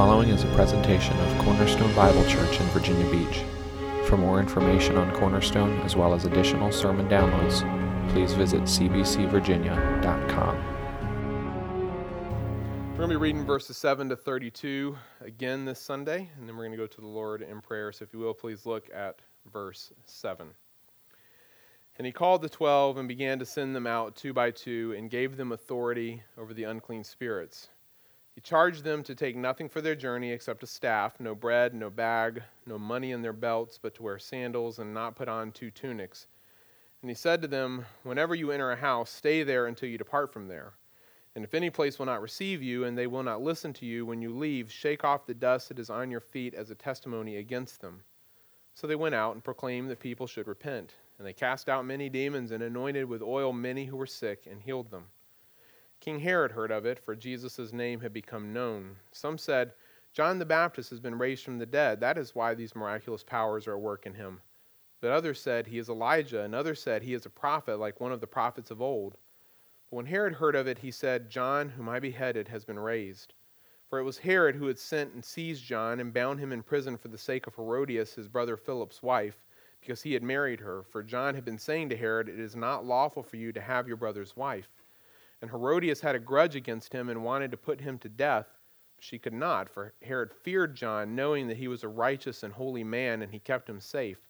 following is a presentation of Cornerstone Bible Church in Virginia Beach. For more information on Cornerstone, as well as additional sermon downloads, please visit cbcvirginia.com. We're going to be reading verses 7 to 32 again this Sunday, and then we're going to go to the Lord in prayer. So if you will, please look at verse 7. And he called the twelve and began to send them out two by two and gave them authority over the unclean spirits. He charged them to take nothing for their journey except a staff, no bread, no bag, no money in their belts, but to wear sandals and not put on two tunics. And he said to them, Whenever you enter a house, stay there until you depart from there. And if any place will not receive you, and they will not listen to you when you leave, shake off the dust that is on your feet as a testimony against them. So they went out and proclaimed that people should repent. And they cast out many demons and anointed with oil many who were sick and healed them. King Herod heard of it, for Jesus' name had become known. Some said, John the Baptist has been raised from the dead. That is why these miraculous powers are at work in him. But others said, He is Elijah, and others said, He is a prophet, like one of the prophets of old. But when Herod heard of it, he said, John, whom I beheaded, has been raised. For it was Herod who had sent and seized John and bound him in prison for the sake of Herodias, his brother Philip's wife, because he had married her. For John had been saying to Herod, It is not lawful for you to have your brother's wife. And Herodias had a grudge against him and wanted to put him to death. She could not, for Herod feared John, knowing that he was a righteous and holy man, and he kept him safe.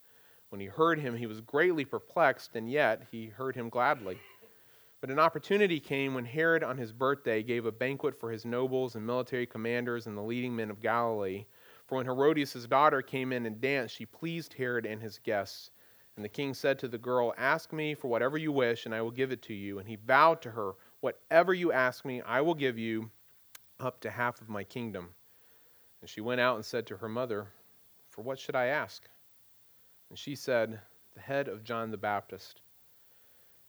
When he heard him, he was greatly perplexed, and yet he heard him gladly. But an opportunity came when Herod, on his birthday, gave a banquet for his nobles and military commanders and the leading men of Galilee. For when Herodias' daughter came in and danced, she pleased Herod and his guests. And the king said to the girl, Ask me for whatever you wish, and I will give it to you. And he vowed to her, Whatever you ask me, I will give you up to half of my kingdom. And she went out and said to her mother, For what should I ask? And she said, The head of John the Baptist.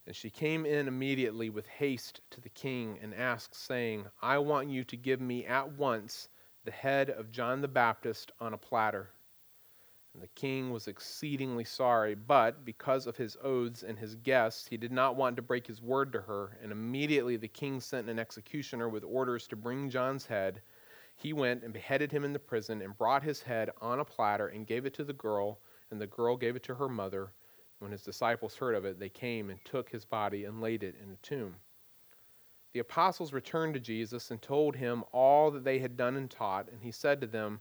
And she came in immediately with haste to the king and asked, saying, I want you to give me at once the head of John the Baptist on a platter. And the king was exceedingly sorry, but because of his oaths and his guests, he did not want to break his word to her. And immediately the king sent an executioner with orders to bring John's head. He went and beheaded him in the prison and brought his head on a platter and gave it to the girl, and the girl gave it to her mother. When his disciples heard of it, they came and took his body and laid it in a tomb. The apostles returned to Jesus and told him all that they had done and taught, and he said to them,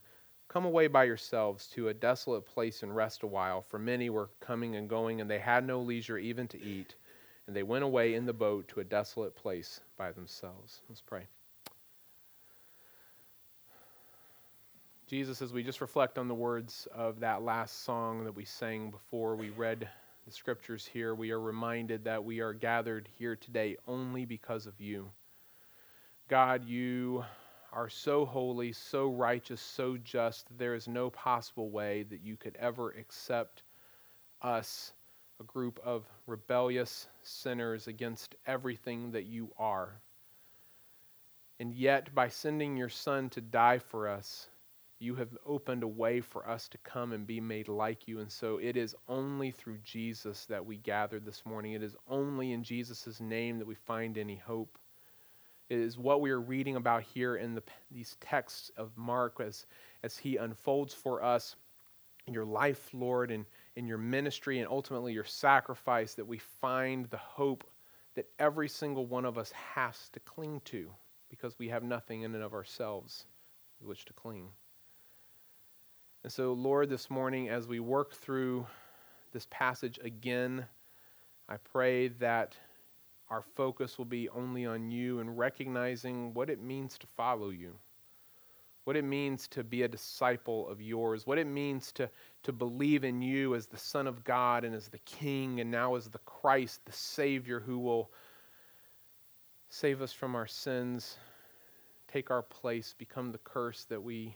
Come away by yourselves to a desolate place and rest a while, for many were coming and going, and they had no leisure even to eat. And they went away in the boat to a desolate place by themselves. Let's pray. Jesus, as we just reflect on the words of that last song that we sang before we read the scriptures here, we are reminded that we are gathered here today only because of you. God, you are so holy, so righteous, so just, there is no possible way that you could ever accept us, a group of rebellious sinners, against everything that you are. And yet, by sending your Son to die for us, you have opened a way for us to come and be made like you. And so it is only through Jesus that we gather this morning. It is only in Jesus' name that we find any hope is what we are reading about here in the, these texts of Mark as, as he unfolds for us your life, Lord, and in your ministry, and ultimately your sacrifice, that we find the hope that every single one of us has to cling to because we have nothing in and of ourselves with which to cling. And so, Lord, this morning, as we work through this passage again, I pray that our focus will be only on you and recognizing what it means to follow you, what it means to be a disciple of yours, what it means to, to believe in you as the Son of God and as the King and now as the Christ, the Savior who will save us from our sins, take our place, become the curse that we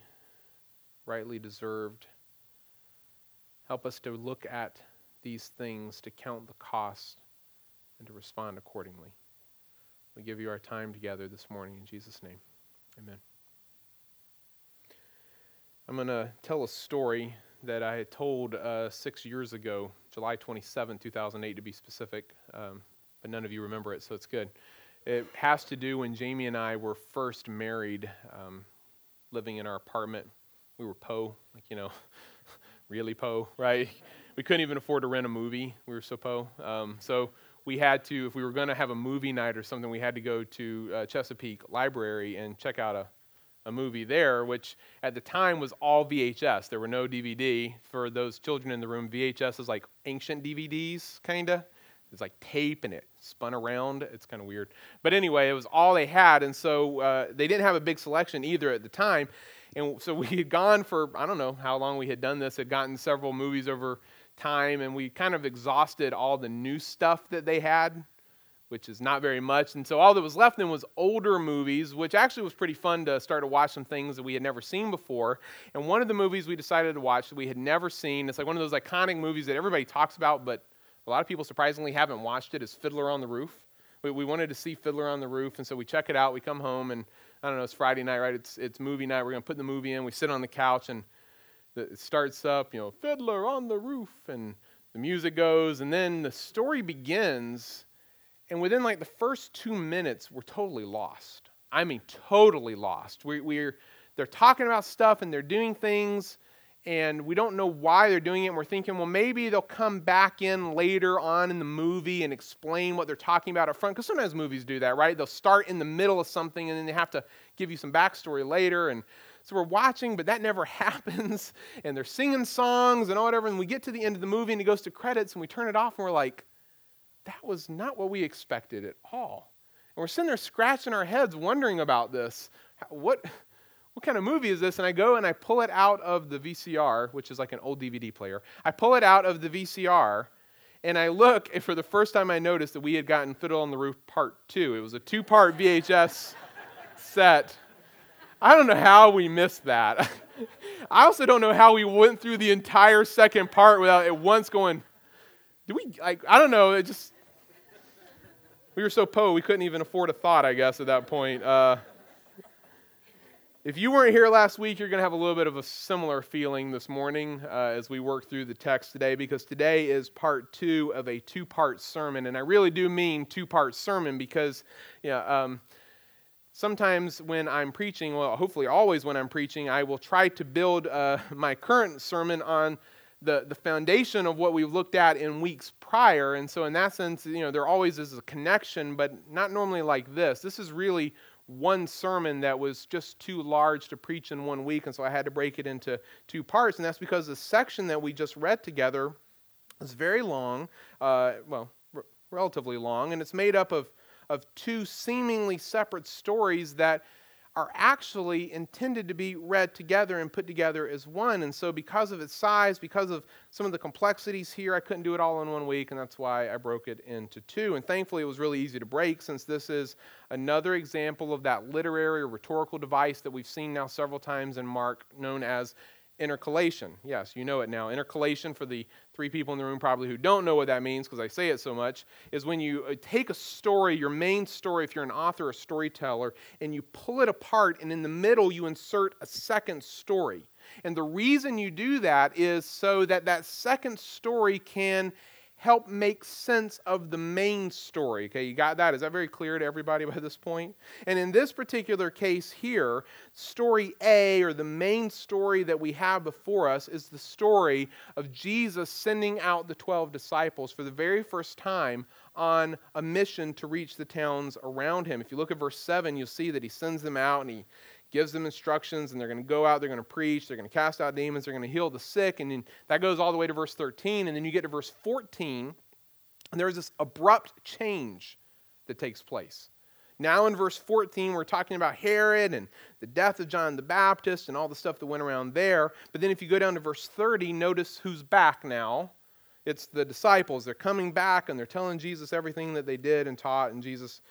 rightly deserved. Help us to look at these things, to count the cost and to respond accordingly. We give you our time together this morning in Jesus' name. Amen. I'm going to tell a story that I had told uh, six years ago, July 27, 2008 to be specific, um, but none of you remember it, so it's good. It has to do when Jamie and I were first married. Um, living in our apartment. We were po, like, you know, really po, right? We couldn't even afford to rent a movie. We were so po. Um, so we had to, if we were going to have a movie night or something, we had to go to uh, Chesapeake Library and check out a, a movie there, which at the time was all VHS. There were no DVD. For those children in the room, VHS is like ancient DVDs, kind of. It's like tape and it spun around. It's kind of weird. But anyway, it was all they had. And so uh, they didn't have a big selection either at the time. And so we had gone for, I don't know how long we had done this, had gotten several movies over time, and we kind of exhausted all the new stuff that they had, which is not very much. And so all that was left then was older movies, which actually was pretty fun to start to watch some things that we had never seen before. And one of the movies we decided to watch that we had never seen, it's like one of those iconic movies that everybody talks about, but a lot of people surprisingly haven't watched it, is Fiddler on the Roof. We, we wanted to see Fiddler on the Roof, and so we check it out. We come home, and I don't know, it's Friday night, right? It's, it's movie night. We're going to put the movie in. We sit on the couch, and it starts up, you know, Fiddler on the Roof, and the music goes, and then the story begins, and within like the first two minutes, we're totally lost. I mean, totally lost. We, we're, they're talking about stuff and they're doing things, and we don't know why they're doing it. And we're thinking, well, maybe they'll come back in later on in the movie and explain what they're talking about up front. Because sometimes movies do that, right? They'll start in the middle of something and then they have to give you some backstory later. And so we're watching, but that never happens. And they're singing songs and all whatever. And we get to the end of the movie and it goes to credits and we turn it off and we're like, that was not what we expected at all. And we're sitting there scratching our heads wondering about this. What, what kind of movie is this? And I go and I pull it out of the VCR, which is like an old DVD player. I pull it out of the VCR and I look, and for the first time I noticed that we had gotten Fiddler on the Roof Part 2. It was a two part VHS set I don't know how we missed that. I also don't know how we went through the entire second part without at once going, do we, like, I don't know, it just, we were so po, we couldn't even afford a thought, I guess, at that point. Uh, if you weren't here last week, you're going to have a little bit of a similar feeling this morning uh, as we work through the text today, because today is part two of a two part sermon. And I really do mean two part sermon because, you know, um, sometimes when I'm preaching, well, hopefully always when I'm preaching, I will try to build uh, my current sermon on the, the foundation of what we've looked at in weeks prior. And so, in that sense, you know, there always is a connection, but not normally like this. This is really one sermon that was just too large to preach in one week, and so I had to break it into two parts. And that's because the section that we just read together is very long, uh, well, relatively long, and it's made up of of two seemingly separate stories that are actually intended to be read together and put together as one. And so, because of its size, because of some of the complexities here, I couldn't do it all in one week, and that's why I broke it into two. And thankfully, it was really easy to break since this is another example of that literary or rhetorical device that we've seen now several times in Mark, known as intercalation. Yes, you know it now. Intercalation, for the three people in the room probably who don't know what that means because I say it so much, is when you uh, take a story, your main story, if you're an author or storyteller, and you pull it apart, and in the middle you insert a second story. And the reason you do that is so that that second story can help make sense of the main story. Okay, you got that? Is that very clear to everybody by this point? And in this particular case here, story A, or the main story that we have before us, is the story of Jesus sending out the 12 disciples for the very first time on a mission to reach the towns around him. If you look at verse 7, you'll see that he sends them out and he gives them instructions, and they're going to go out, they're going to preach, they're going to cast out demons, they're going to heal the sick, and then that goes all the way to verse 13. And then you get to verse 14, and there's this abrupt change that takes place. Now, in verse 14, we're talking about Herod and the death of John the Baptist and all the stuff that went around there. But then, if you go down to verse 30, notice who's back now. It's the disciples. They're coming back and they're telling Jesus everything that they did and taught, and Jesus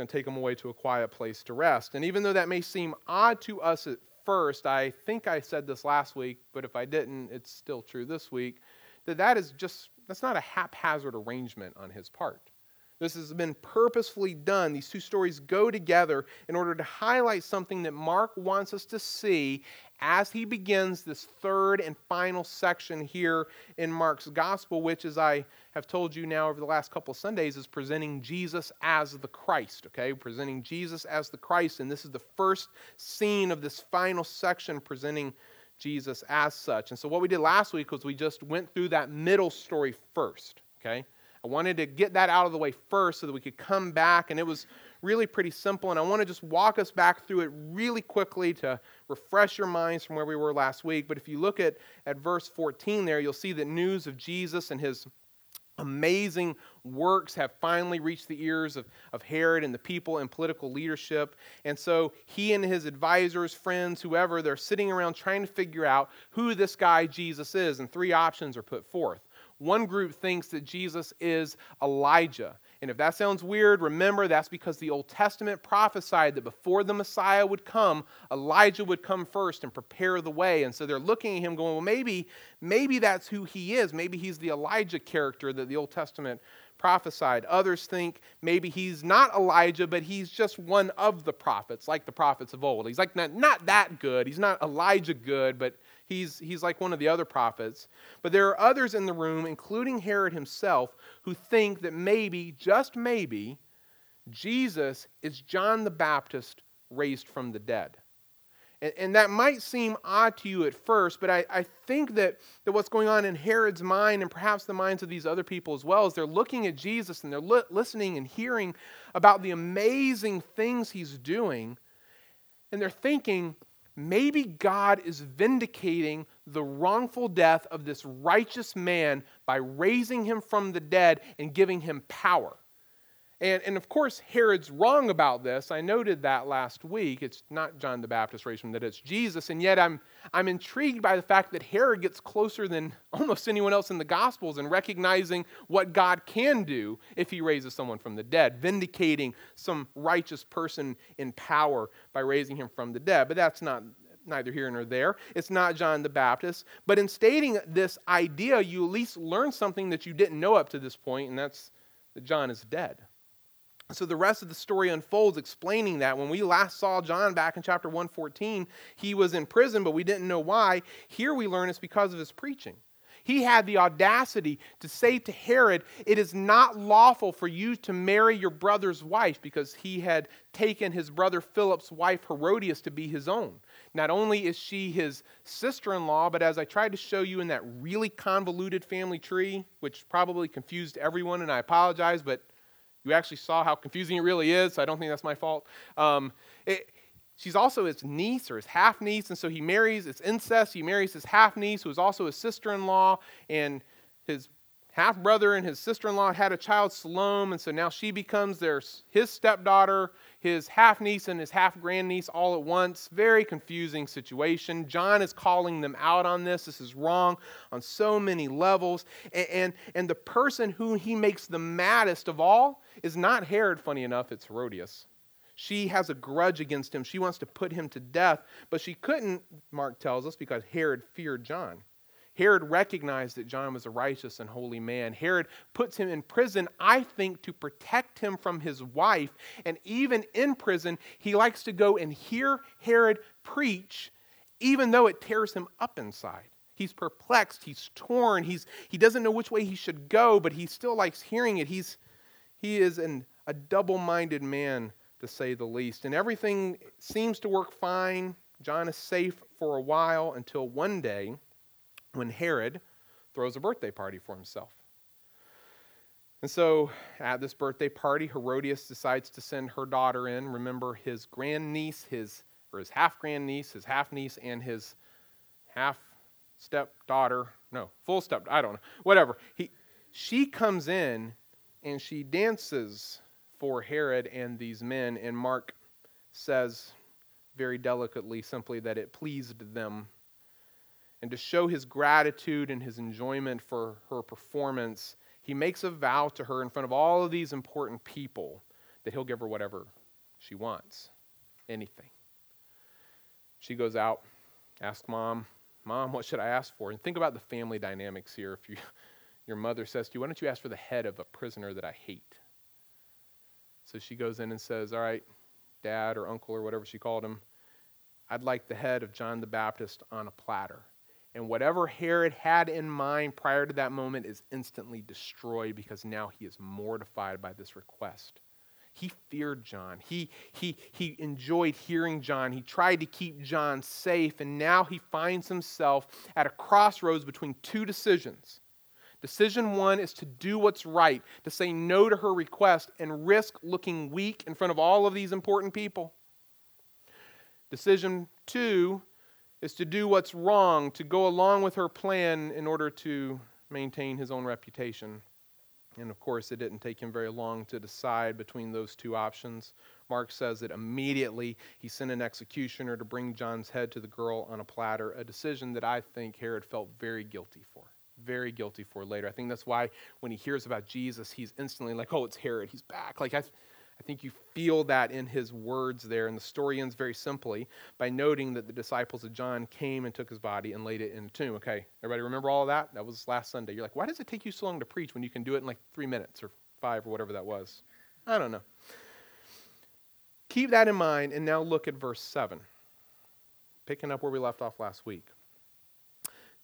going to take them away to a quiet place to rest. And even though that may seem odd to us at first, I think I said this last week, but if I didn't, it's still true this week, that that is just, that's not a haphazard arrangement on his part. This has been purposefully done. These two stories go together in order to highlight something that Mark wants us to see as he begins this third and final section here in Mark's gospel, which, as I have told you now over the last couple of Sundays, is presenting Jesus as the Christ, okay? Presenting Jesus as the Christ. And this is the first scene of this final section presenting Jesus as such. And so, what we did last week was we just went through that middle story first, okay? I wanted to get that out of the way first so that we could come back, and it was really pretty simple. And I want to just walk us back through it really quickly to refresh your minds from where we were last week. But if you look at, at verse 14 there, you'll see that news of Jesus and his amazing works have finally reached the ears of, of Herod and the people and political leadership. And so he and his advisors, friends, whoever, they're sitting around trying to figure out who this guy Jesus is. And three options are put forth. One group thinks that Jesus is Elijah. And if that sounds weird, remember that's because the Old Testament prophesied that before the Messiah would come, Elijah would come first and prepare the way. And so they're looking at him going, well, maybe, maybe that's who he is. Maybe he's the Elijah character that the Old Testament prophesied. Others think maybe he's not Elijah, but he's just one of the prophets, like the prophets of old. He's like not, not that good. He's not Elijah good, but He's, he's like one of the other prophets. But there are others in the room, including Herod himself, who think that maybe, just maybe, Jesus is John the Baptist raised from the dead. And, and that might seem odd to you at first, but I, I think that, that what's going on in Herod's mind and perhaps the minds of these other people as well is they're looking at Jesus and they're li- listening and hearing about the amazing things he's doing. And they're thinking, maybe God is vindicating the wrongful death of this righteous man by raising him from the dead and giving him power. And, and of course, Herod's wrong about this. I noted that last week. It's not John the Baptist raised from dead, it's Jesus. And yet I'm, I'm intrigued by the fact that Herod gets closer than almost anyone else in the Gospels in recognizing what God can do if he raises someone from the dead, vindicating some righteous person in power by raising him from the dead. But that's not neither here nor there. It's not John the Baptist. But in stating this idea, you at least learn something that you didn't know up to this point, and that's that John is dead. So the rest of the story unfolds explaining that. When we last saw John back in chapter 114, he was in prison, but we didn't know why. Here we learn it's because of his preaching. He had the audacity to say to Herod, It is not lawful for you to marry your brother's wife, because he had taken his brother Philip's wife Herodias to be his own. Not only is she his sister in law, but as I tried to show you in that really convoluted family tree, which probably confused everyone, and I apologize, but you actually saw how confusing it really is, so I don't think that's my fault. Um, it, she's also his niece or his half niece, and so he marries, it's incest. He marries his half niece, who is also his sister in law, and his half brother and his sister in law had a child, Salome, and so now she becomes their, his stepdaughter, his half niece, and his half grandniece all at once. Very confusing situation. John is calling them out on this. This is wrong on so many levels. And, and, and the person who he makes the maddest of all is not Herod, funny enough, it's Herodias. She has a grudge against him. She wants to put him to death, but she couldn't, Mark tells us, because Herod feared John. Herod recognized that John was a righteous and holy man. Herod puts him in prison, I think, to protect him from his wife. And even in prison, he likes to go and hear Herod preach, even though it tears him up inside. He's perplexed, he's torn, he's, he doesn't know which way he should go, but he still likes hearing it. He's, he is an, a double minded man, to say the least. And everything seems to work fine. John is safe for a while until one day when Herod throws a birthday party for himself. And so at this birthday party, Herodias decides to send her daughter in. Remember, his grandniece, his or his half grandniece, his half niece, and his half stepdaughter. No, full step. I don't know. Whatever. He, she comes in and she dances for Herod and these men. And Mark says very delicately, simply, that it pleased them and to show his gratitude and his enjoyment for her performance, he makes a vow to her in front of all of these important people that he'll give her whatever she wants anything. She goes out, asks mom, Mom, what should I ask for? And think about the family dynamics here. If you, your mother says to you, Why don't you ask for the head of a prisoner that I hate? So she goes in and says, All right, dad or uncle or whatever she called him, I'd like the head of John the Baptist on a platter. And whatever Herod had in mind prior to that moment is instantly destroyed because now he is mortified by this request. He feared John. He, he, he enjoyed hearing John. He tried to keep John safe, and now he finds himself at a crossroads between two decisions. Decision one is to do what's right, to say no to her request and risk looking weak in front of all of these important people. Decision two is to do what's wrong, to go along with her plan in order to maintain his own reputation. And of course, it didn't take him very long to decide between those two options. Mark says that immediately he sent an executioner to bring John's head to the girl on a platter, a decision that I think Herod felt very guilty for. Very guilty for later. I think that's why when he hears about Jesus, he's instantly like, oh, it's Herod. He's back. Like, I, I think you feel that in his words there. And the story ends very simply by noting that the disciples of John came and took his body and laid it in a tomb. Okay, everybody remember all of that? That was last Sunday. You're like, why does it take you so long to preach when you can do it in like three minutes or five or whatever that was? I don't know. Keep that in mind and now look at verse 7, picking up where we left off last week.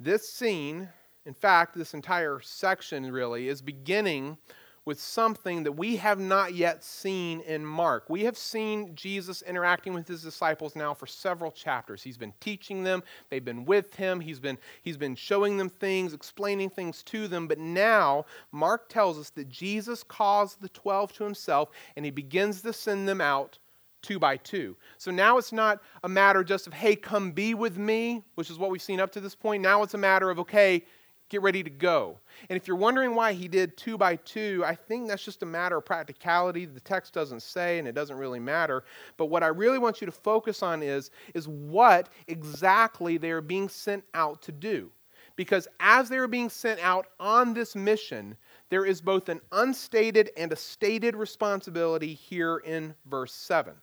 This scene, in fact, this entire section really, is beginning with something that we have not yet seen in Mark. We have seen Jesus interacting with his disciples now for several chapters. He's been teaching them, they've been with him, he's been, he's been showing them things, explaining things to them. But now, Mark tells us that Jesus calls the 12 to himself and he begins to send them out two by two. So now it's not a matter just of, hey, come be with me, which is what we've seen up to this point. Now it's a matter of, okay, get ready to go. And if you're wondering why he did two by two, I think that's just a matter of practicality. The text doesn't say, and it doesn't really matter. But what I really want you to focus on is, is what exactly they are being sent out to do. Because as they are being sent out on this mission, there is both an unstated and a stated responsibility here in verse 7.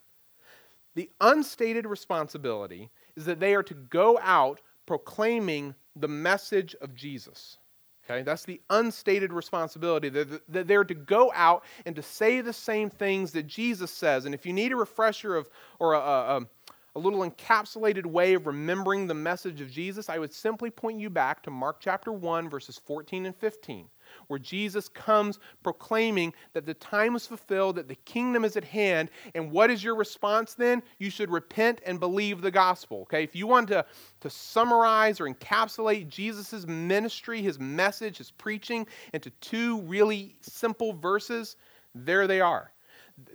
The unstated responsibility is that they are to go out proclaiming the message of Jesus. Okay, that's the unstated responsibility. That they're to go out and to say the same things that Jesus says. And if you need a refresher of or a, a, a little encapsulated way of remembering the message of Jesus, I would simply point you back to Mark chapter 1, verses 14 and 15 where Jesus comes proclaiming that the time is fulfilled, that the kingdom is at hand. And what is your response then? You should repent and believe the gospel. Okay, if you want to, to summarize or encapsulate Jesus' ministry, his message, his preaching into two really simple verses, there they are.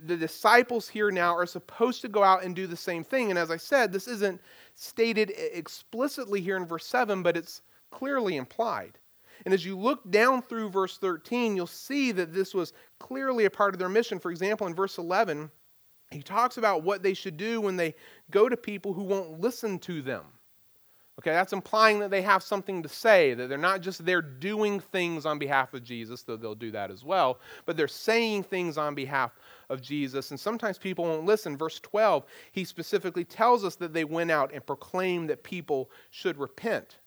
The disciples here now are supposed to go out and do the same thing. And as I said, this isn't stated explicitly here in verse 7, but it's clearly implied. And as you look down through verse 13, you'll see that this was clearly a part of their mission. For example, in verse 11, he talks about what they should do when they go to people who won't listen to them. Okay, that's implying that they have something to say, that they're not just there doing things on behalf of Jesus, though they'll do that as well, but they're saying things on behalf of Jesus. And sometimes people won't listen. Verse 12, he specifically tells us that they went out and proclaimed that people should repent.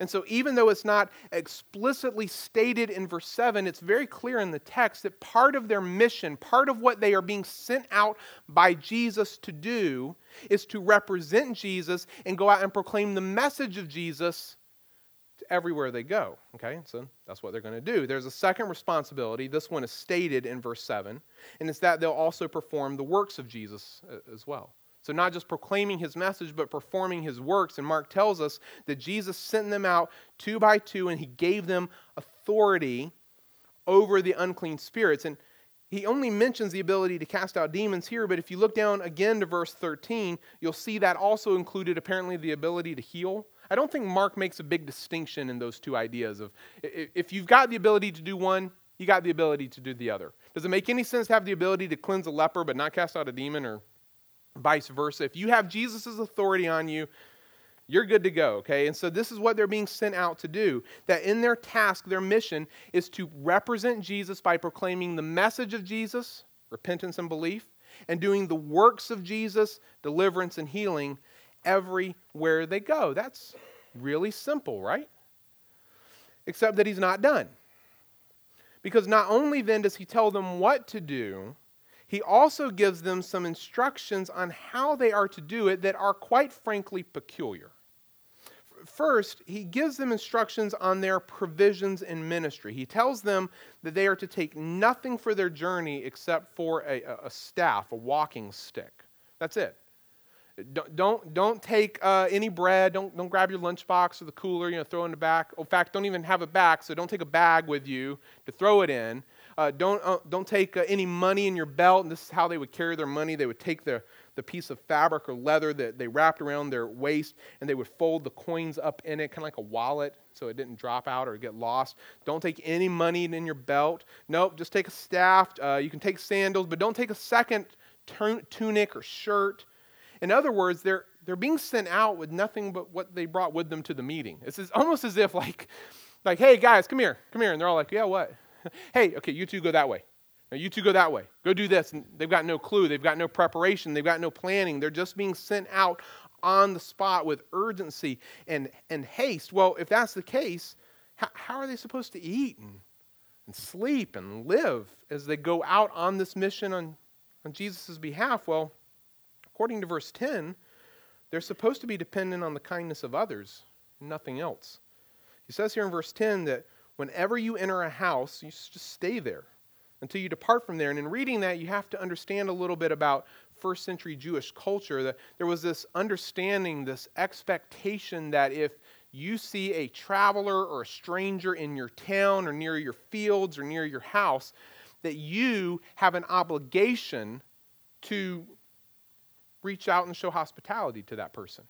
And so, even though it's not explicitly stated in verse 7, it's very clear in the text that part of their mission, part of what they are being sent out by Jesus to do, is to represent Jesus and go out and proclaim the message of Jesus to everywhere they go. Okay, so that's what they're going to do. There's a second responsibility. This one is stated in verse 7, and it's that they'll also perform the works of Jesus uh, as well. So, not just proclaiming his message, but performing his works. And Mark tells us that Jesus sent them out two by two and he gave them authority over the unclean spirits. And he only mentions the ability to cast out demons here, but if you look down again to verse 13, you'll see that also included apparently the ability to heal. I don't think Mark makes a big distinction in those two ideas of if you've got the ability to do one, you got the ability to do the other. Does it make any sense to have the ability to cleanse a leper but not cast out a demon or vice versa. If you have Jesus' authority on you, you're good to go, okay? And so this is what they're being sent out to do. That in their task, their mission is to represent Jesus by proclaiming the message of Jesus, repentance and belief, and doing the works of Jesus, deliverance and healing, everywhere they go. That's really simple, right? Except that he's not done. Because not only then does he tell them what to do, he also gives them some instructions on how they are to do it that are quite frankly peculiar. First, he gives them instructions on their provisions in ministry. He tells them that they are to take nothing for their journey except for a, a staff, a walking stick. That's it. Don't, don't, don't take uh, any bread. Don't, don't grab your lunchbox or the cooler, you know, throw it in the back. In fact, don't even have a back, so don't take a bag with you to throw it in. Uh, don't, uh, don't take uh, any money in your belt. And this is how they would carry their money. They would take the, the piece of fabric or leather that they wrapped around their waist and they would fold the coins up in it, kind of like a wallet, so it didn't drop out or get lost. Don't take any money in your belt. Nope, just take a staff. Uh, you can take sandals, but don't take a second tunic or shirt. In other words, they're, they're being sent out with nothing but what they brought with them to the meeting. It's almost as if, like, like, hey, guys, come here, come here. And they're all like, yeah, what? hey, okay, you two go that way. Now, you two go that way. Go do this. And they've got no clue. They've got no preparation. They've got no planning. They're just being sent out on the spot with urgency and, and haste. Well, if that's the case, how, how are they supposed to eat and, and sleep and live as they go out on this mission on, on Jesus' behalf? Well, according to verse 10, they're supposed to be dependent on the kindness of others, nothing else. He says here in verse 10 that whenever you enter a house, you just stay there until you depart from there. And in reading that, you have to understand a little bit about first century Jewish culture. That there was this understanding, this expectation that if you see a traveler or a stranger in your town or near your fields or near your house, that you have an obligation to reach out and show hospitality to that person.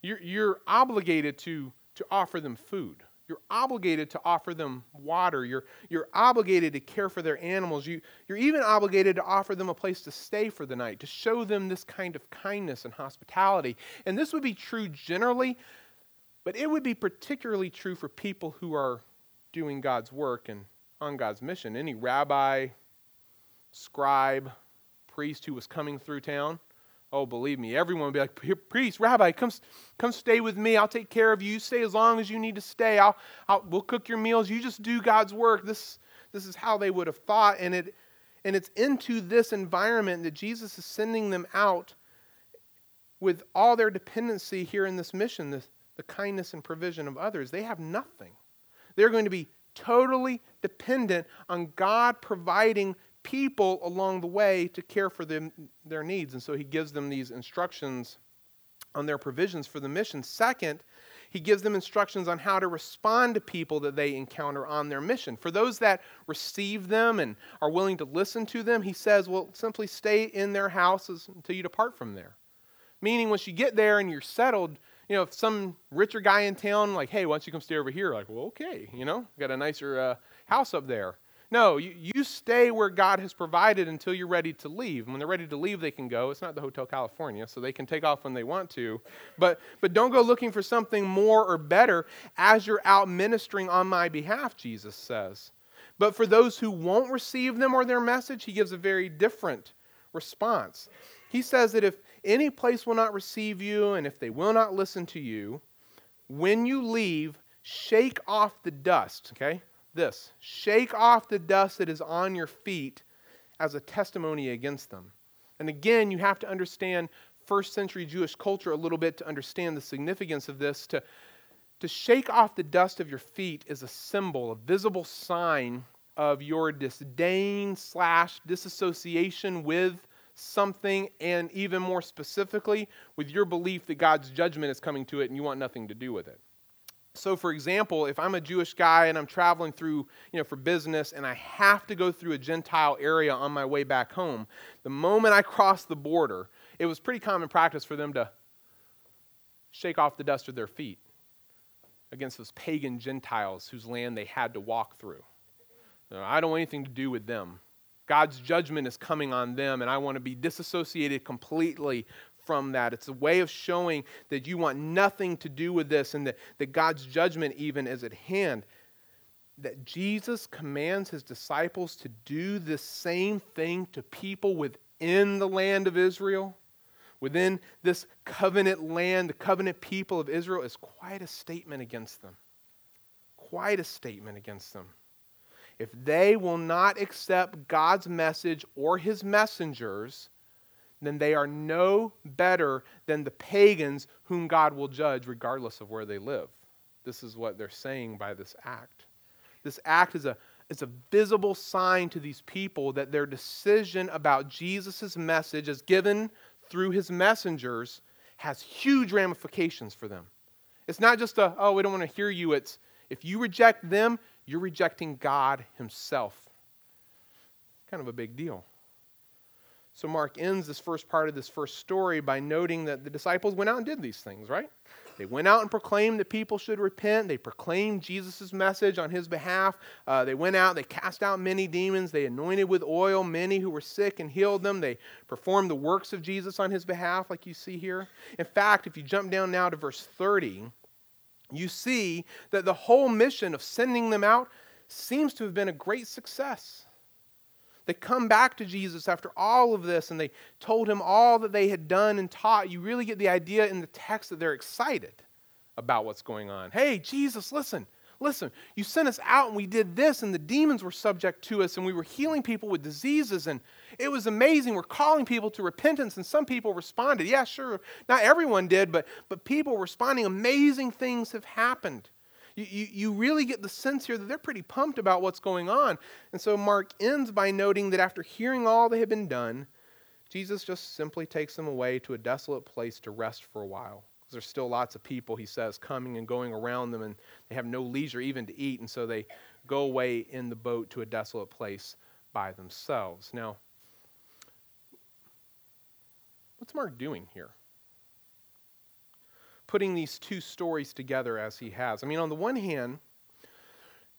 You're, you're obligated to, to offer them food. You're obligated to offer them water. You're, you're obligated to care for their animals. You, you're even obligated to offer them a place to stay for the night, to show them this kind of kindness and hospitality. And this would be true generally, but it would be particularly true for people who are doing God's work and on God's mission. Any rabbi, scribe, priest who was coming through town Oh, believe me, everyone would be like, priest, rabbi, come, come stay with me. I'll take care of you. Stay as long as you need to stay. I'll, I'll, we'll cook your meals. You just do God's work. This, this is how they would have thought. And, it, and it's into this environment that Jesus is sending them out with all their dependency here in this mission, the, the kindness and provision of others. They have nothing. They're going to be totally dependent on God providing people along the way to care for them, their needs. And so he gives them these instructions on their provisions for the mission. Second, he gives them instructions on how to respond to people that they encounter on their mission. For those that receive them and are willing to listen to them, he says, well, simply stay in their houses until you depart from there. Meaning, once you get there and you're settled, you know, if some richer guy in town, like, hey, why don't you come stay over here? Like, well, okay, you know, got a nicer uh, house up there. No, you, you stay where God has provided until you're ready to leave. When they're ready to leave, they can go. It's not the Hotel California, so they can take off when they want to. But, but don't go looking for something more or better as you're out ministering on my behalf, Jesus says. But for those who won't receive them or their message, he gives a very different response. He says that if any place will not receive you and if they will not listen to you, when you leave, shake off the dust, okay? This shake off the dust that is on your feet as a testimony against them. And again, you have to understand first century Jewish culture a little bit to understand the significance of this. To, to shake off the dust of your feet is a symbol, a visible sign of your disdain slash disassociation with something, and even more specifically, with your belief that God's judgment is coming to it and you want nothing to do with it. So, for example, if I'm a Jewish guy and I'm traveling through, you know, for business and I have to go through a Gentile area on my way back home, the moment I cross the border, it was pretty common practice for them to shake off the dust of their feet against those pagan Gentiles whose land they had to walk through. I don't want anything to do with them. God's judgment is coming on them, and I want to be disassociated completely from that. It's a way of showing that you want nothing to do with this and that, that God's judgment even is at hand. That Jesus commands his disciples to do the same thing to people within the land of Israel, within this covenant land, the covenant people of Israel, is quite a statement against them. Quite a statement against them. if they will not accept God's message or his messengers, then they are no better than the pagans whom God will judge regardless of where they live. This is what they're saying by this act. This act is a, is a visible sign to these people that their decision about Jesus' message, as given through his messengers, has huge ramifications for them. It's not just a, oh, we don't want to hear you. It's if you reject them, you're rejecting God himself. Kind of a big deal. So Mark ends this first part of this first story by noting that the disciples went out and did these things, right? They went out and proclaimed that people should repent. They proclaimed Jesus' message on his behalf. Uh, they went out, they cast out many demons. They anointed with oil many who were sick and healed them. They performed the works of Jesus on his behalf, like you see here. In fact, if you jump down now to verse 30, you see that the whole mission of sending them out seems to have been a great success. They come back to Jesus after all of this and they told him all that they had done and taught. You really get the idea in the text that they're excited about what's going on. Hey, Jesus, listen, listen, you sent us out and we did this, and the demons were subject to us, and we were healing people with diseases, and it was amazing. We're calling people to repentance, and some people responded. Yeah, sure, not everyone did, but, but people responding. Amazing things have happened. You, you, you really get the sense here that they're pretty pumped about what's going on. And so Mark ends by noting that after hearing all that had been done, Jesus just simply takes them away to a desolate place to rest for a while. Because there's still lots of people, he says, coming and going around them, and they have no leisure even to eat. And so they go away in the boat to a desolate place by themselves. Now, what's Mark doing here? Putting these two stories together as he has. I mean, on the one hand,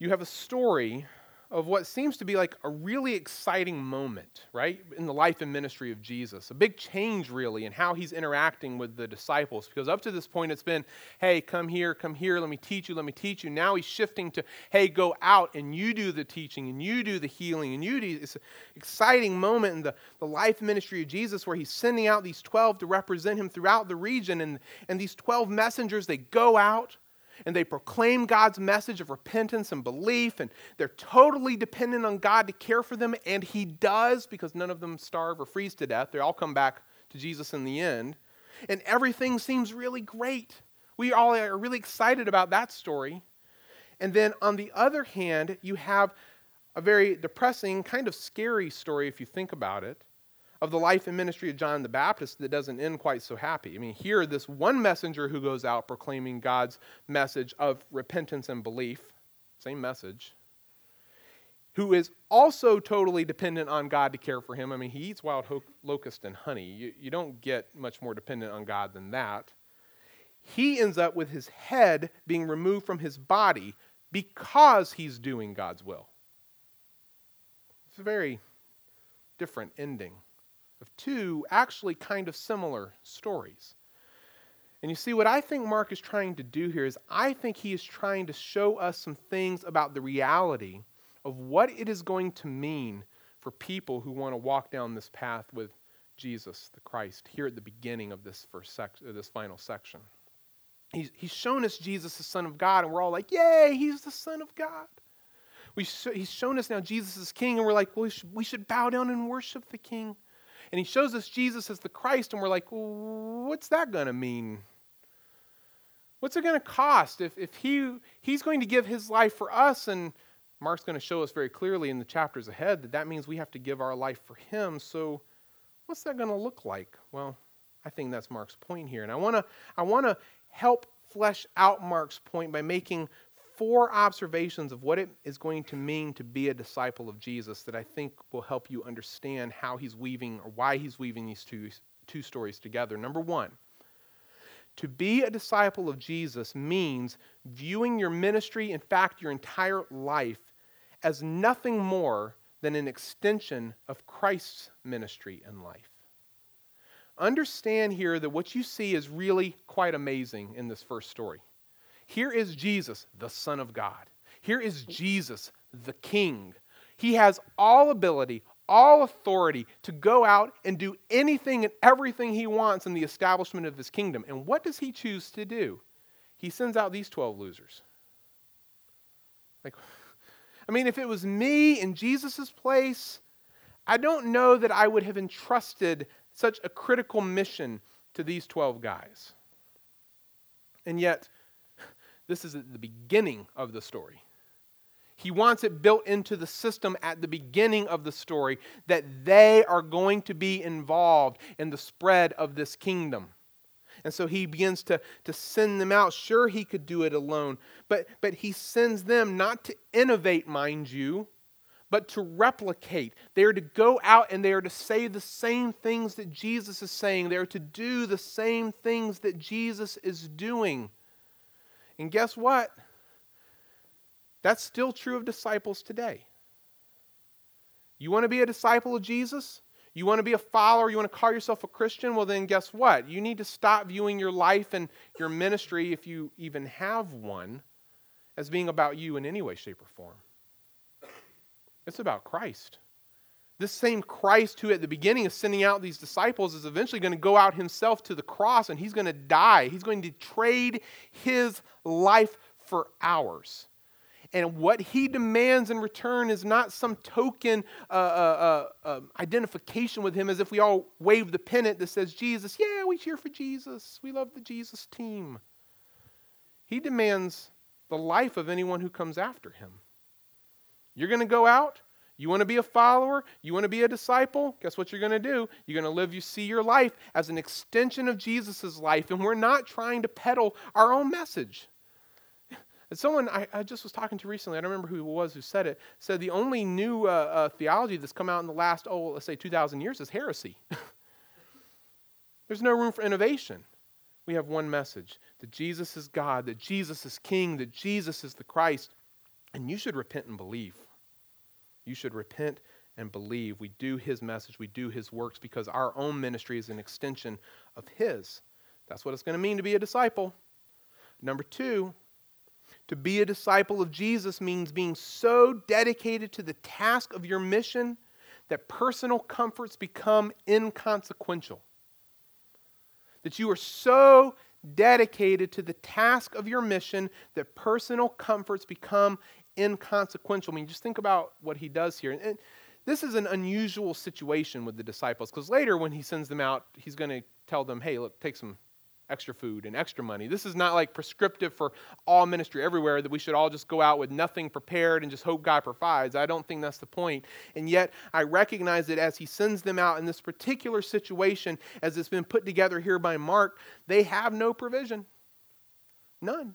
you have a story of what seems to be like a really exciting moment, right, in the life and ministry of Jesus. A big change, really, in how he's interacting with the disciples. Because up to this point, it's been, hey, come here, come here, let me teach you, let me teach you. Now he's shifting to, hey, go out and you do the teaching and you do the healing and you do. It's an exciting moment in the, the life ministry of Jesus where he's sending out these 12 to represent him throughout the region. And, and these 12 messengers, they go out and they proclaim God's message of repentance and belief, and they're totally dependent on God to care for them, and He does because none of them starve or freeze to death. They all come back to Jesus in the end, and everything seems really great. We all are really excited about that story. And then on the other hand, you have a very depressing, kind of scary story if you think about it of the life and ministry of John the Baptist that doesn't end quite so happy. I mean, here, this one messenger who goes out proclaiming God's message of repentance and belief, same message, who is also totally dependent on God to care for him. I mean, he eats wild ho- locust and honey. You, you don't get much more dependent on God than that. He ends up with his head being removed from his body because he's doing God's will. It's a very different ending of two actually kind of similar stories. And you see, what I think Mark is trying to do here is I think he is trying to show us some things about the reality of what it is going to mean for people who want to walk down this path with Jesus, the Christ, here at the beginning of this first sec- this final section. He's, he's shown us Jesus, the Son of God, and we're all like, yay, he's the Son of God. We sh- he's shown us now Jesus is King, and we're like, well, we should, we should bow down and worship the King and he shows us Jesus as the Christ, and we're like, what's that going to mean? What's it going to cost if, if he, he's going to give his life for us? And Mark's going to show us very clearly in the chapters ahead that that means we have to give our life for him. So, what's that going to look like? Well, I think that's Mark's point here. And I want to I want to help flesh out Mark's point by making four observations of what it is going to mean to be a disciple of Jesus that I think will help you understand how he's weaving or why he's weaving these two, two stories together. Number one, to be a disciple of Jesus means viewing your ministry, in fact, your entire life, as nothing more than an extension of Christ's ministry and life. Understand here that what you see is really quite amazing in this first story. Here is Jesus, the Son of God. Here is Jesus, the King. He has all ability, all authority to go out and do anything and everything he wants in the establishment of his kingdom. And what does he choose to do? He sends out these 12 losers. Like, I mean, if it was me in Jesus' place, I don't know that I would have entrusted such a critical mission to these 12 guys. And yet, this is at the beginning of the story. He wants it built into the system at the beginning of the story that they are going to be involved in the spread of this kingdom. And so he begins to, to send them out. Sure, he could do it alone, but, but he sends them not to innovate, mind you, but to replicate. They are to go out and they are to say the same things that Jesus is saying. They are to do the same things that Jesus is doing. And guess what? That's still true of disciples today. You want to be a disciple of Jesus? You want to be a follower? You want to call yourself a Christian? Well, then guess what? You need to stop viewing your life and your ministry, if you even have one, as being about you in any way, shape, or form. It's about Christ. This same Christ who at the beginning is sending out these disciples is eventually going to go out himself to the cross and he's going to die. He's going to trade his life for ours. And what he demands in return is not some token uh, uh, uh, um, identification with him as if we all wave the pennant that says, Jesus, yeah, we cheer for Jesus. We love the Jesus team. He demands the life of anyone who comes after him. You're going to go out. You want to be a follower? You want to be a disciple? Guess what you're going to do? You're going to live, you see your life as an extension of Jesus' life, and we're not trying to peddle our own message. And someone I, I, just was talking to recently, I don't remember who it was who said it, said the only new uh, uh, theology that's come out in the last, oh, let's say 2,000 years is heresy. There's no room for innovation. We have one message that Jesus is God, that Jesus is King, that Jesus is the Christ, and you should repent and believe. You should repent and believe. We do His message, we do His works because our own ministry is an extension of His. That's what it's going to mean to be a disciple. Number two, to be a disciple of Jesus means being so dedicated to the task of your mission that personal comforts become inconsequential. That you are so dedicated to the task of your mission that personal comforts become inconsequential. I mean, just think about what he does here. And this is an unusual situation with the disciples because later when he sends them out, he's going to tell them, hey, look, take some extra food and extra money. This is not like prescriptive for all ministry everywhere that we should all just go out with nothing prepared and just hope God provides. I don't think that's the point. And yet, I recognize that as he sends them out in this particular situation, as it's been put together here by Mark, they have no provision. None.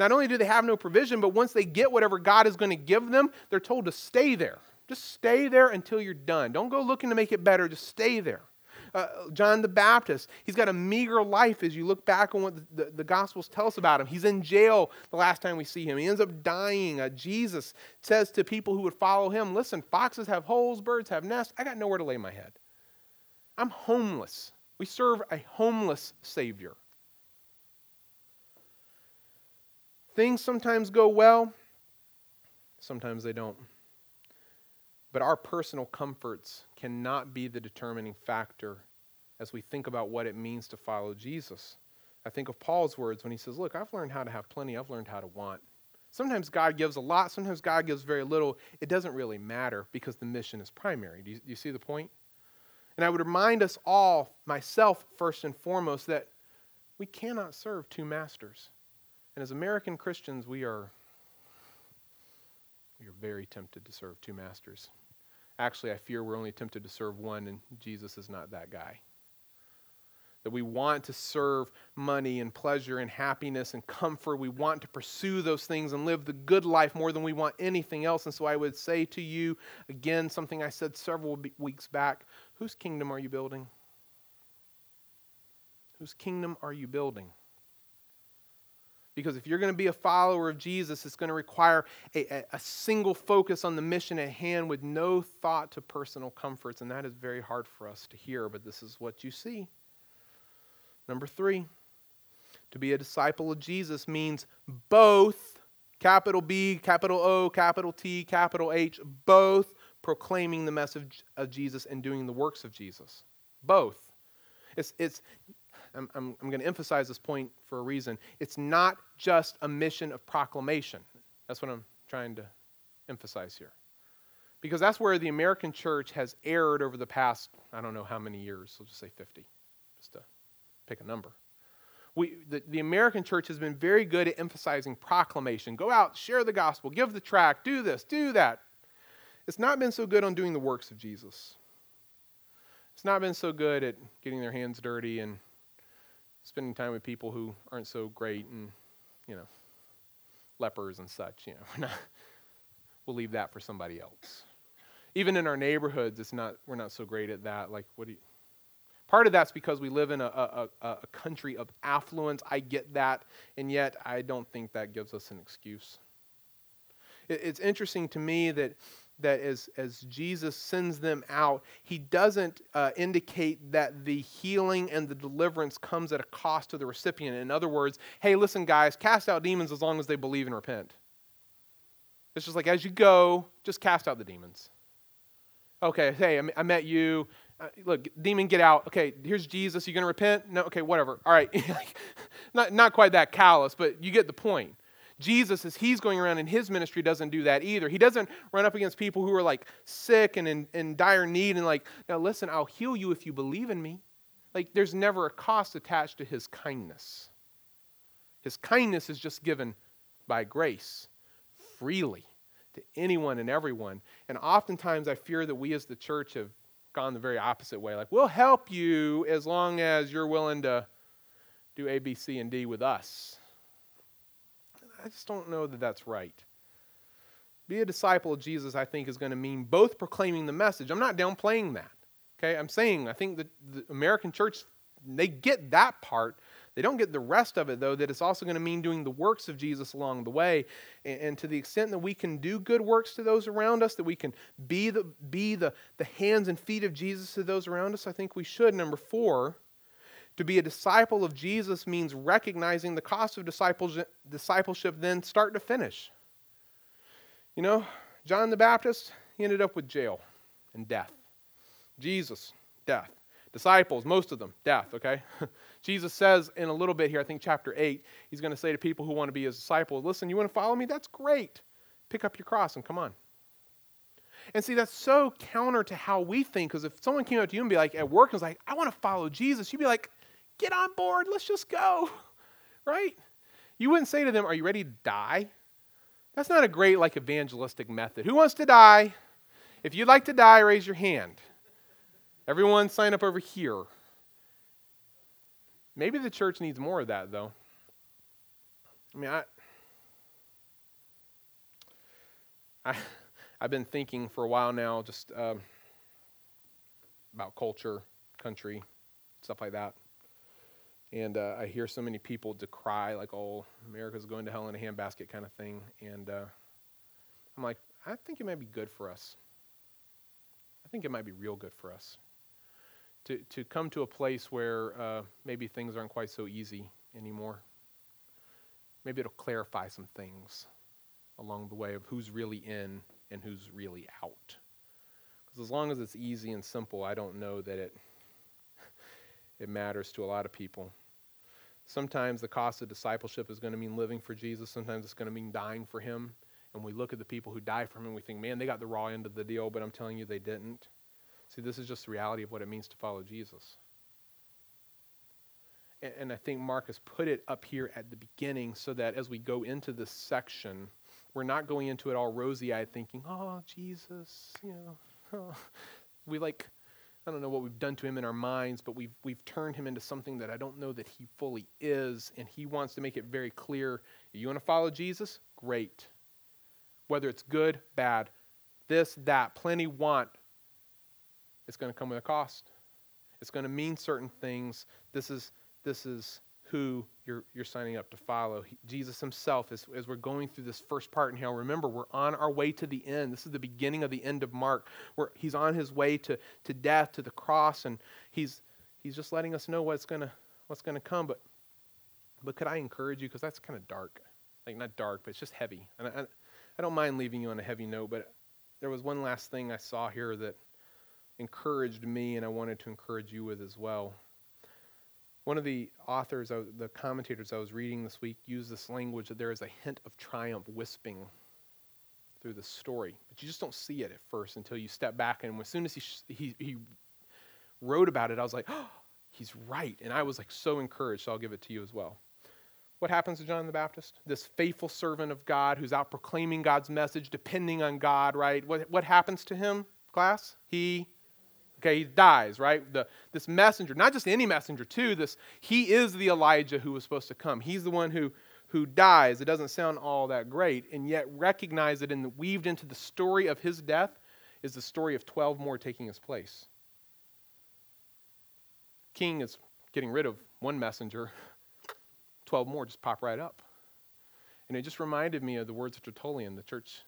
Not only do they have no provision, but once they get whatever God is going to give them, they're told to stay there. Just stay there until you're done. Don't go looking to make it better, just stay there. Uh, John the Baptist, he's got a meager life as you look back on what the, the, the, Gospels tell us about him. He's in jail the last time we see him. He ends up dying. Uh, Jesus says to people who would follow him, Listen, foxes have holes, birds have nests. I got nowhere to lay my head. I'm homeless. We serve a homeless Savior. Things sometimes go well, sometimes they don't. But our personal comforts cannot be the determining factor as we think about what it means to follow Jesus. I think of Paul's words when he says, Look, I've learned how to have plenty, I've learned how to want. Sometimes God gives a lot, sometimes God gives very little. It doesn't really matter because the mission is primary. Do you, do you see the point? And I would remind us all, myself first and foremost, that we cannot serve two masters. And as American Christians, we are, we are very tempted to serve two masters. Actually, I fear we're only tempted to serve one, and Jesus is not that guy. That we want to serve money and pleasure and happiness and comfort. We want to pursue those things and live the good life more than we want anything else. And so I would say to you, again, something I said several weeks back whose kingdom are you building? Whose kingdom are you building? Because if you're going to be a follower of Jesus, it's going to require a, a, single focus on the mission at hand with no thought to personal comforts. And that is very hard for us to hear, but this is what you see. Number three, to be a disciple of Jesus means both, capital B, capital O, capital T, capital H, both proclaiming the message of Jesus and doing the works of Jesus. Both. It's, it's I'm, I'm, I'm going to emphasize this point for a reason. It's not just a mission of proclamation. That's what I'm trying to emphasize here. Because that's where the American church has erred over the past, I don't know how many years, we'll just say 50, just to pick a number. We, the, the American church has been very good at emphasizing proclamation. Go out, share the gospel, give the tract, do this, do that. It's not been so good on doing the works of Jesus. It's not been so good at getting their hands dirty and spending time with people who aren't so great and, you know, lepers and such. You know, we're not, we'll leave that for somebody else. Even in our neighborhoods, it's not, we're not so great at that. Like, what do you, Part of that's because we live in a, a, a, country of affluence. I get that. And yet, I don't think that gives us an excuse. It, it's interesting to me that, that as, as Jesus sends them out, he doesn't uh, indicate that the healing and the deliverance comes at a cost to the recipient. In other words, hey, listen, guys, cast out demons as long as they believe and repent. It's just like as you go, just cast out the demons. Okay, hey, I met you uh, look, demon, get out. Okay, here's Jesus. You to repent? No, okay, whatever. All right. not, not quite that callous, but you get the point. Jesus, as he's going around in his ministry, doesn't do that either. He doesn't run up against people who are like sick and in, in dire need and like, now listen, I'll heal you if you believe in me. Like, there's never a cost attached to his kindness. His kindness is just given by grace freely to anyone and everyone. And oftentimes I fear that we as the church have gone the very opposite way. Like, we'll help you as long as you're willing to do A, B, C, and D with us. I just don't know that that's right. Be a disciple of Jesus, I think, is going to mean both proclaiming the message. I'm not downplaying that. Okay, I'm saying I think that the American church, they get that part, they don't get the rest of it, though, that it's also going to mean doing the works of Jesus along the way. And, and, to the extent that we can do good works to those around us, that we can be, the, be the, the hands and feet of Jesus to those around us, I think we should. Number four, to be a disciple of Jesus means recognizing the cost of discipleship, then start to finish. You know, John the Baptist, he ended up with jail and death. Jesus, death. Disciples, most of them, death, okay? Jesus says in a little bit here, I think chapter 8, he's going to say to people who want to be his disciples, listen, you want to follow me? That's great. Pick up your cross and come on. And see, that's so counter to how we think, because if someone came up to you and be like, at work, and was like, I want to follow Jesus, you'd be like, get on board, let's just go, right? You wouldn't say to them, are you ready to die? That's not a great, like, evangelistic method. Who wants to die? If you'd like to die, raise your hand. Everyone sign up over here. Maybe the church needs more of that, though. I mean, I, I, I've been thinking for a while now just um, about culture, country, stuff like that. And uh, I hear so many people decry, like, oh, America's going to hell in a handbasket kind of thing. And uh, I'm like, I think it might be good for us. I think it might be real good for us to, to come to a place where uh, maybe things aren't quite so easy anymore. Maybe it'll clarify some things along the way of who's really in and who's really out. Because as long as it's easy and simple, I don't know that it, it matters to a lot of people. Sometimes the cost of discipleship is going to mean living for Jesus. Sometimes it's going to mean dying for him. And we look at the people who die for him and we think, man, they got the raw end of the deal, but I'm telling you, they didn't. See, this is just the reality of what it means to follow Jesus. And, and I think Mark's put it up here at the beginning so that as we go into this section, we're not going into it all rosy eyed thinking, oh, Jesus, you know, oh. we like, I don't know what we've done to him in our minds, but we've, we've turned him into something that I don't know that he fully is. And he wants to make it very clear you want to follow Jesus? Great. Whether it's good, bad, this, that, plenty want, it's going to come with a cost. It's going to mean certain things. This is, this is who you're, you're signing up to follow. He, Jesus himself, as, as we're going through this first part in hell, remember, we're on our way to the end. This is the beginning of the end of Mark, where he's on his way to, to death, to the cross, and he's, he's just letting us know what's going to what's gonna come. But, but could I encourage you? Because that's kind of dark. Like, not dark, but it's just heavy. And I, I don't mind leaving you on a heavy note, but there was one last thing I saw here that – encouraged me and I wanted to encourage you with as well. One of the authors, the commentators I was reading this week used this language that there is a hint of triumph wisping through the story, but you just don't see it at first until you step back. And as soon as he, he, he wrote about it, I was like, oh, he's right. And I was like so encouraged, so I'll give it to you as well. What happens to John the Baptist? This faithful servant of God who's out proclaiming God's message, depending on God, right? What, what happens to him, class? He okay he dies right? The, this messenger not just any messenger too this he is the elijah who was supposed to come. He's the one who who dies. It doesn't sound all that great and yet recognize that the, weaved into the story of his death is the story of 12 more taking his place. King is getting rid of one messenger. 12 more just pop right up. And it just reminded me of the words of Tertullian, the church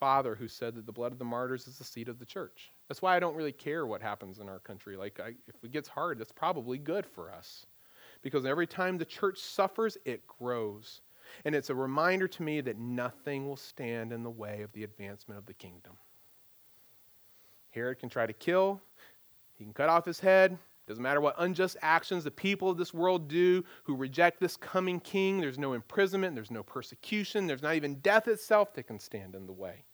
father, who said that the blood of the martyrs is the seed of the church. That's why I don't really care what happens in our country. Like, I, if it gets hard, that's probably good for us. Because every time the church suffers, it grows. And it's a reminder to me that nothing will stand in the way of the advancement of the kingdom. Herod can try to kill, he can cut off his head, doesn't matter what unjust actions the people of this world do who reject this coming king, there's no imprisonment, there's no persecution, there's not even death itself that can stand in the way.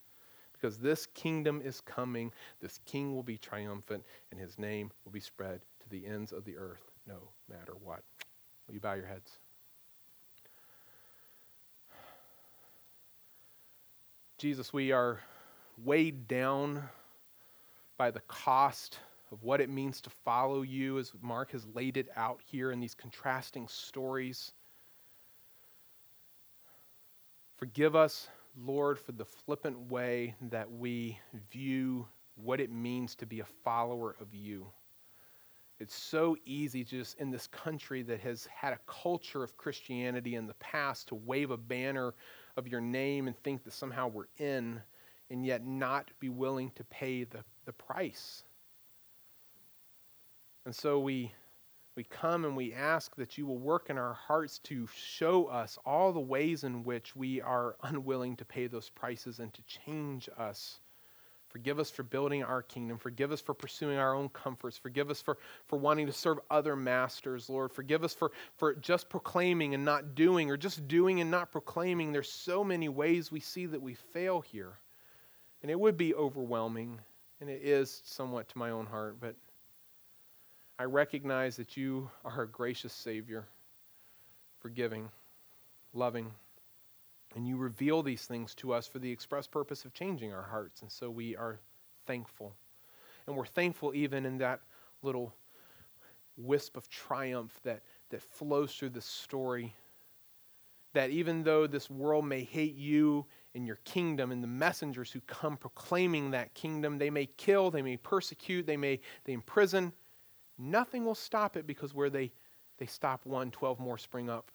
Because this kingdom is coming, this king will be triumphant, and his name will be spread to the ends of the earth no matter what. Will you bow your heads? Jesus, we are weighed down by the cost of what it means to follow you as Mark has laid it out here in these contrasting stories. Forgive us, Lord, for the flippant way that we view what it means to be a follower of you. It's so easy just in this country that has had a culture of Christianity in the past to wave a banner of your name and think that somehow we're in, and yet not be willing to pay the, the price and so we, we come and we ask that you will work in our hearts to show us all the ways in which we are unwilling to pay those prices and to change us. Forgive us for building our kingdom. Forgive us for pursuing our own comforts. Forgive us for, for wanting to serve other masters, Lord. Forgive us for, for just proclaiming and not doing, or just doing and not proclaiming. There's so many ways we see that we fail here. And it would be overwhelming, and it is somewhat to my own heart, but I recognize that you are a gracious Savior, forgiving, loving, and you reveal these things to us for the express purpose of changing our hearts. And so we are thankful. And we're thankful even in that little wisp of triumph that, that flows through this story. That even though this world may hate you and your kingdom and the messengers who come proclaiming that kingdom, they may kill, they may persecute, they may they imprison Nothing will stop it because where they, they stop one, 12 more spring up.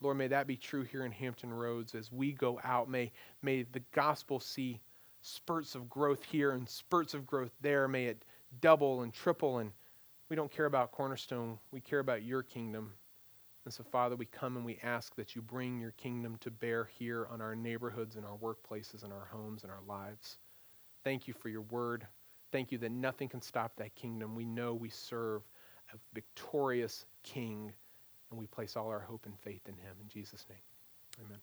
Lord, may that be true here in Hampton Roads as we go out. May, may the gospel see spurts of growth here and spurts of growth there. May it double and triple. And we don't care about Cornerstone, we care about your kingdom. And so, Father, we come and we ask that you bring your kingdom to bear here on our neighborhoods and our workplaces and our homes and our lives. Thank you for your word. Thank you that nothing can stop that kingdom. We know we serve a victorious king, and we place all our hope and faith in him. In Jesus' name, amen.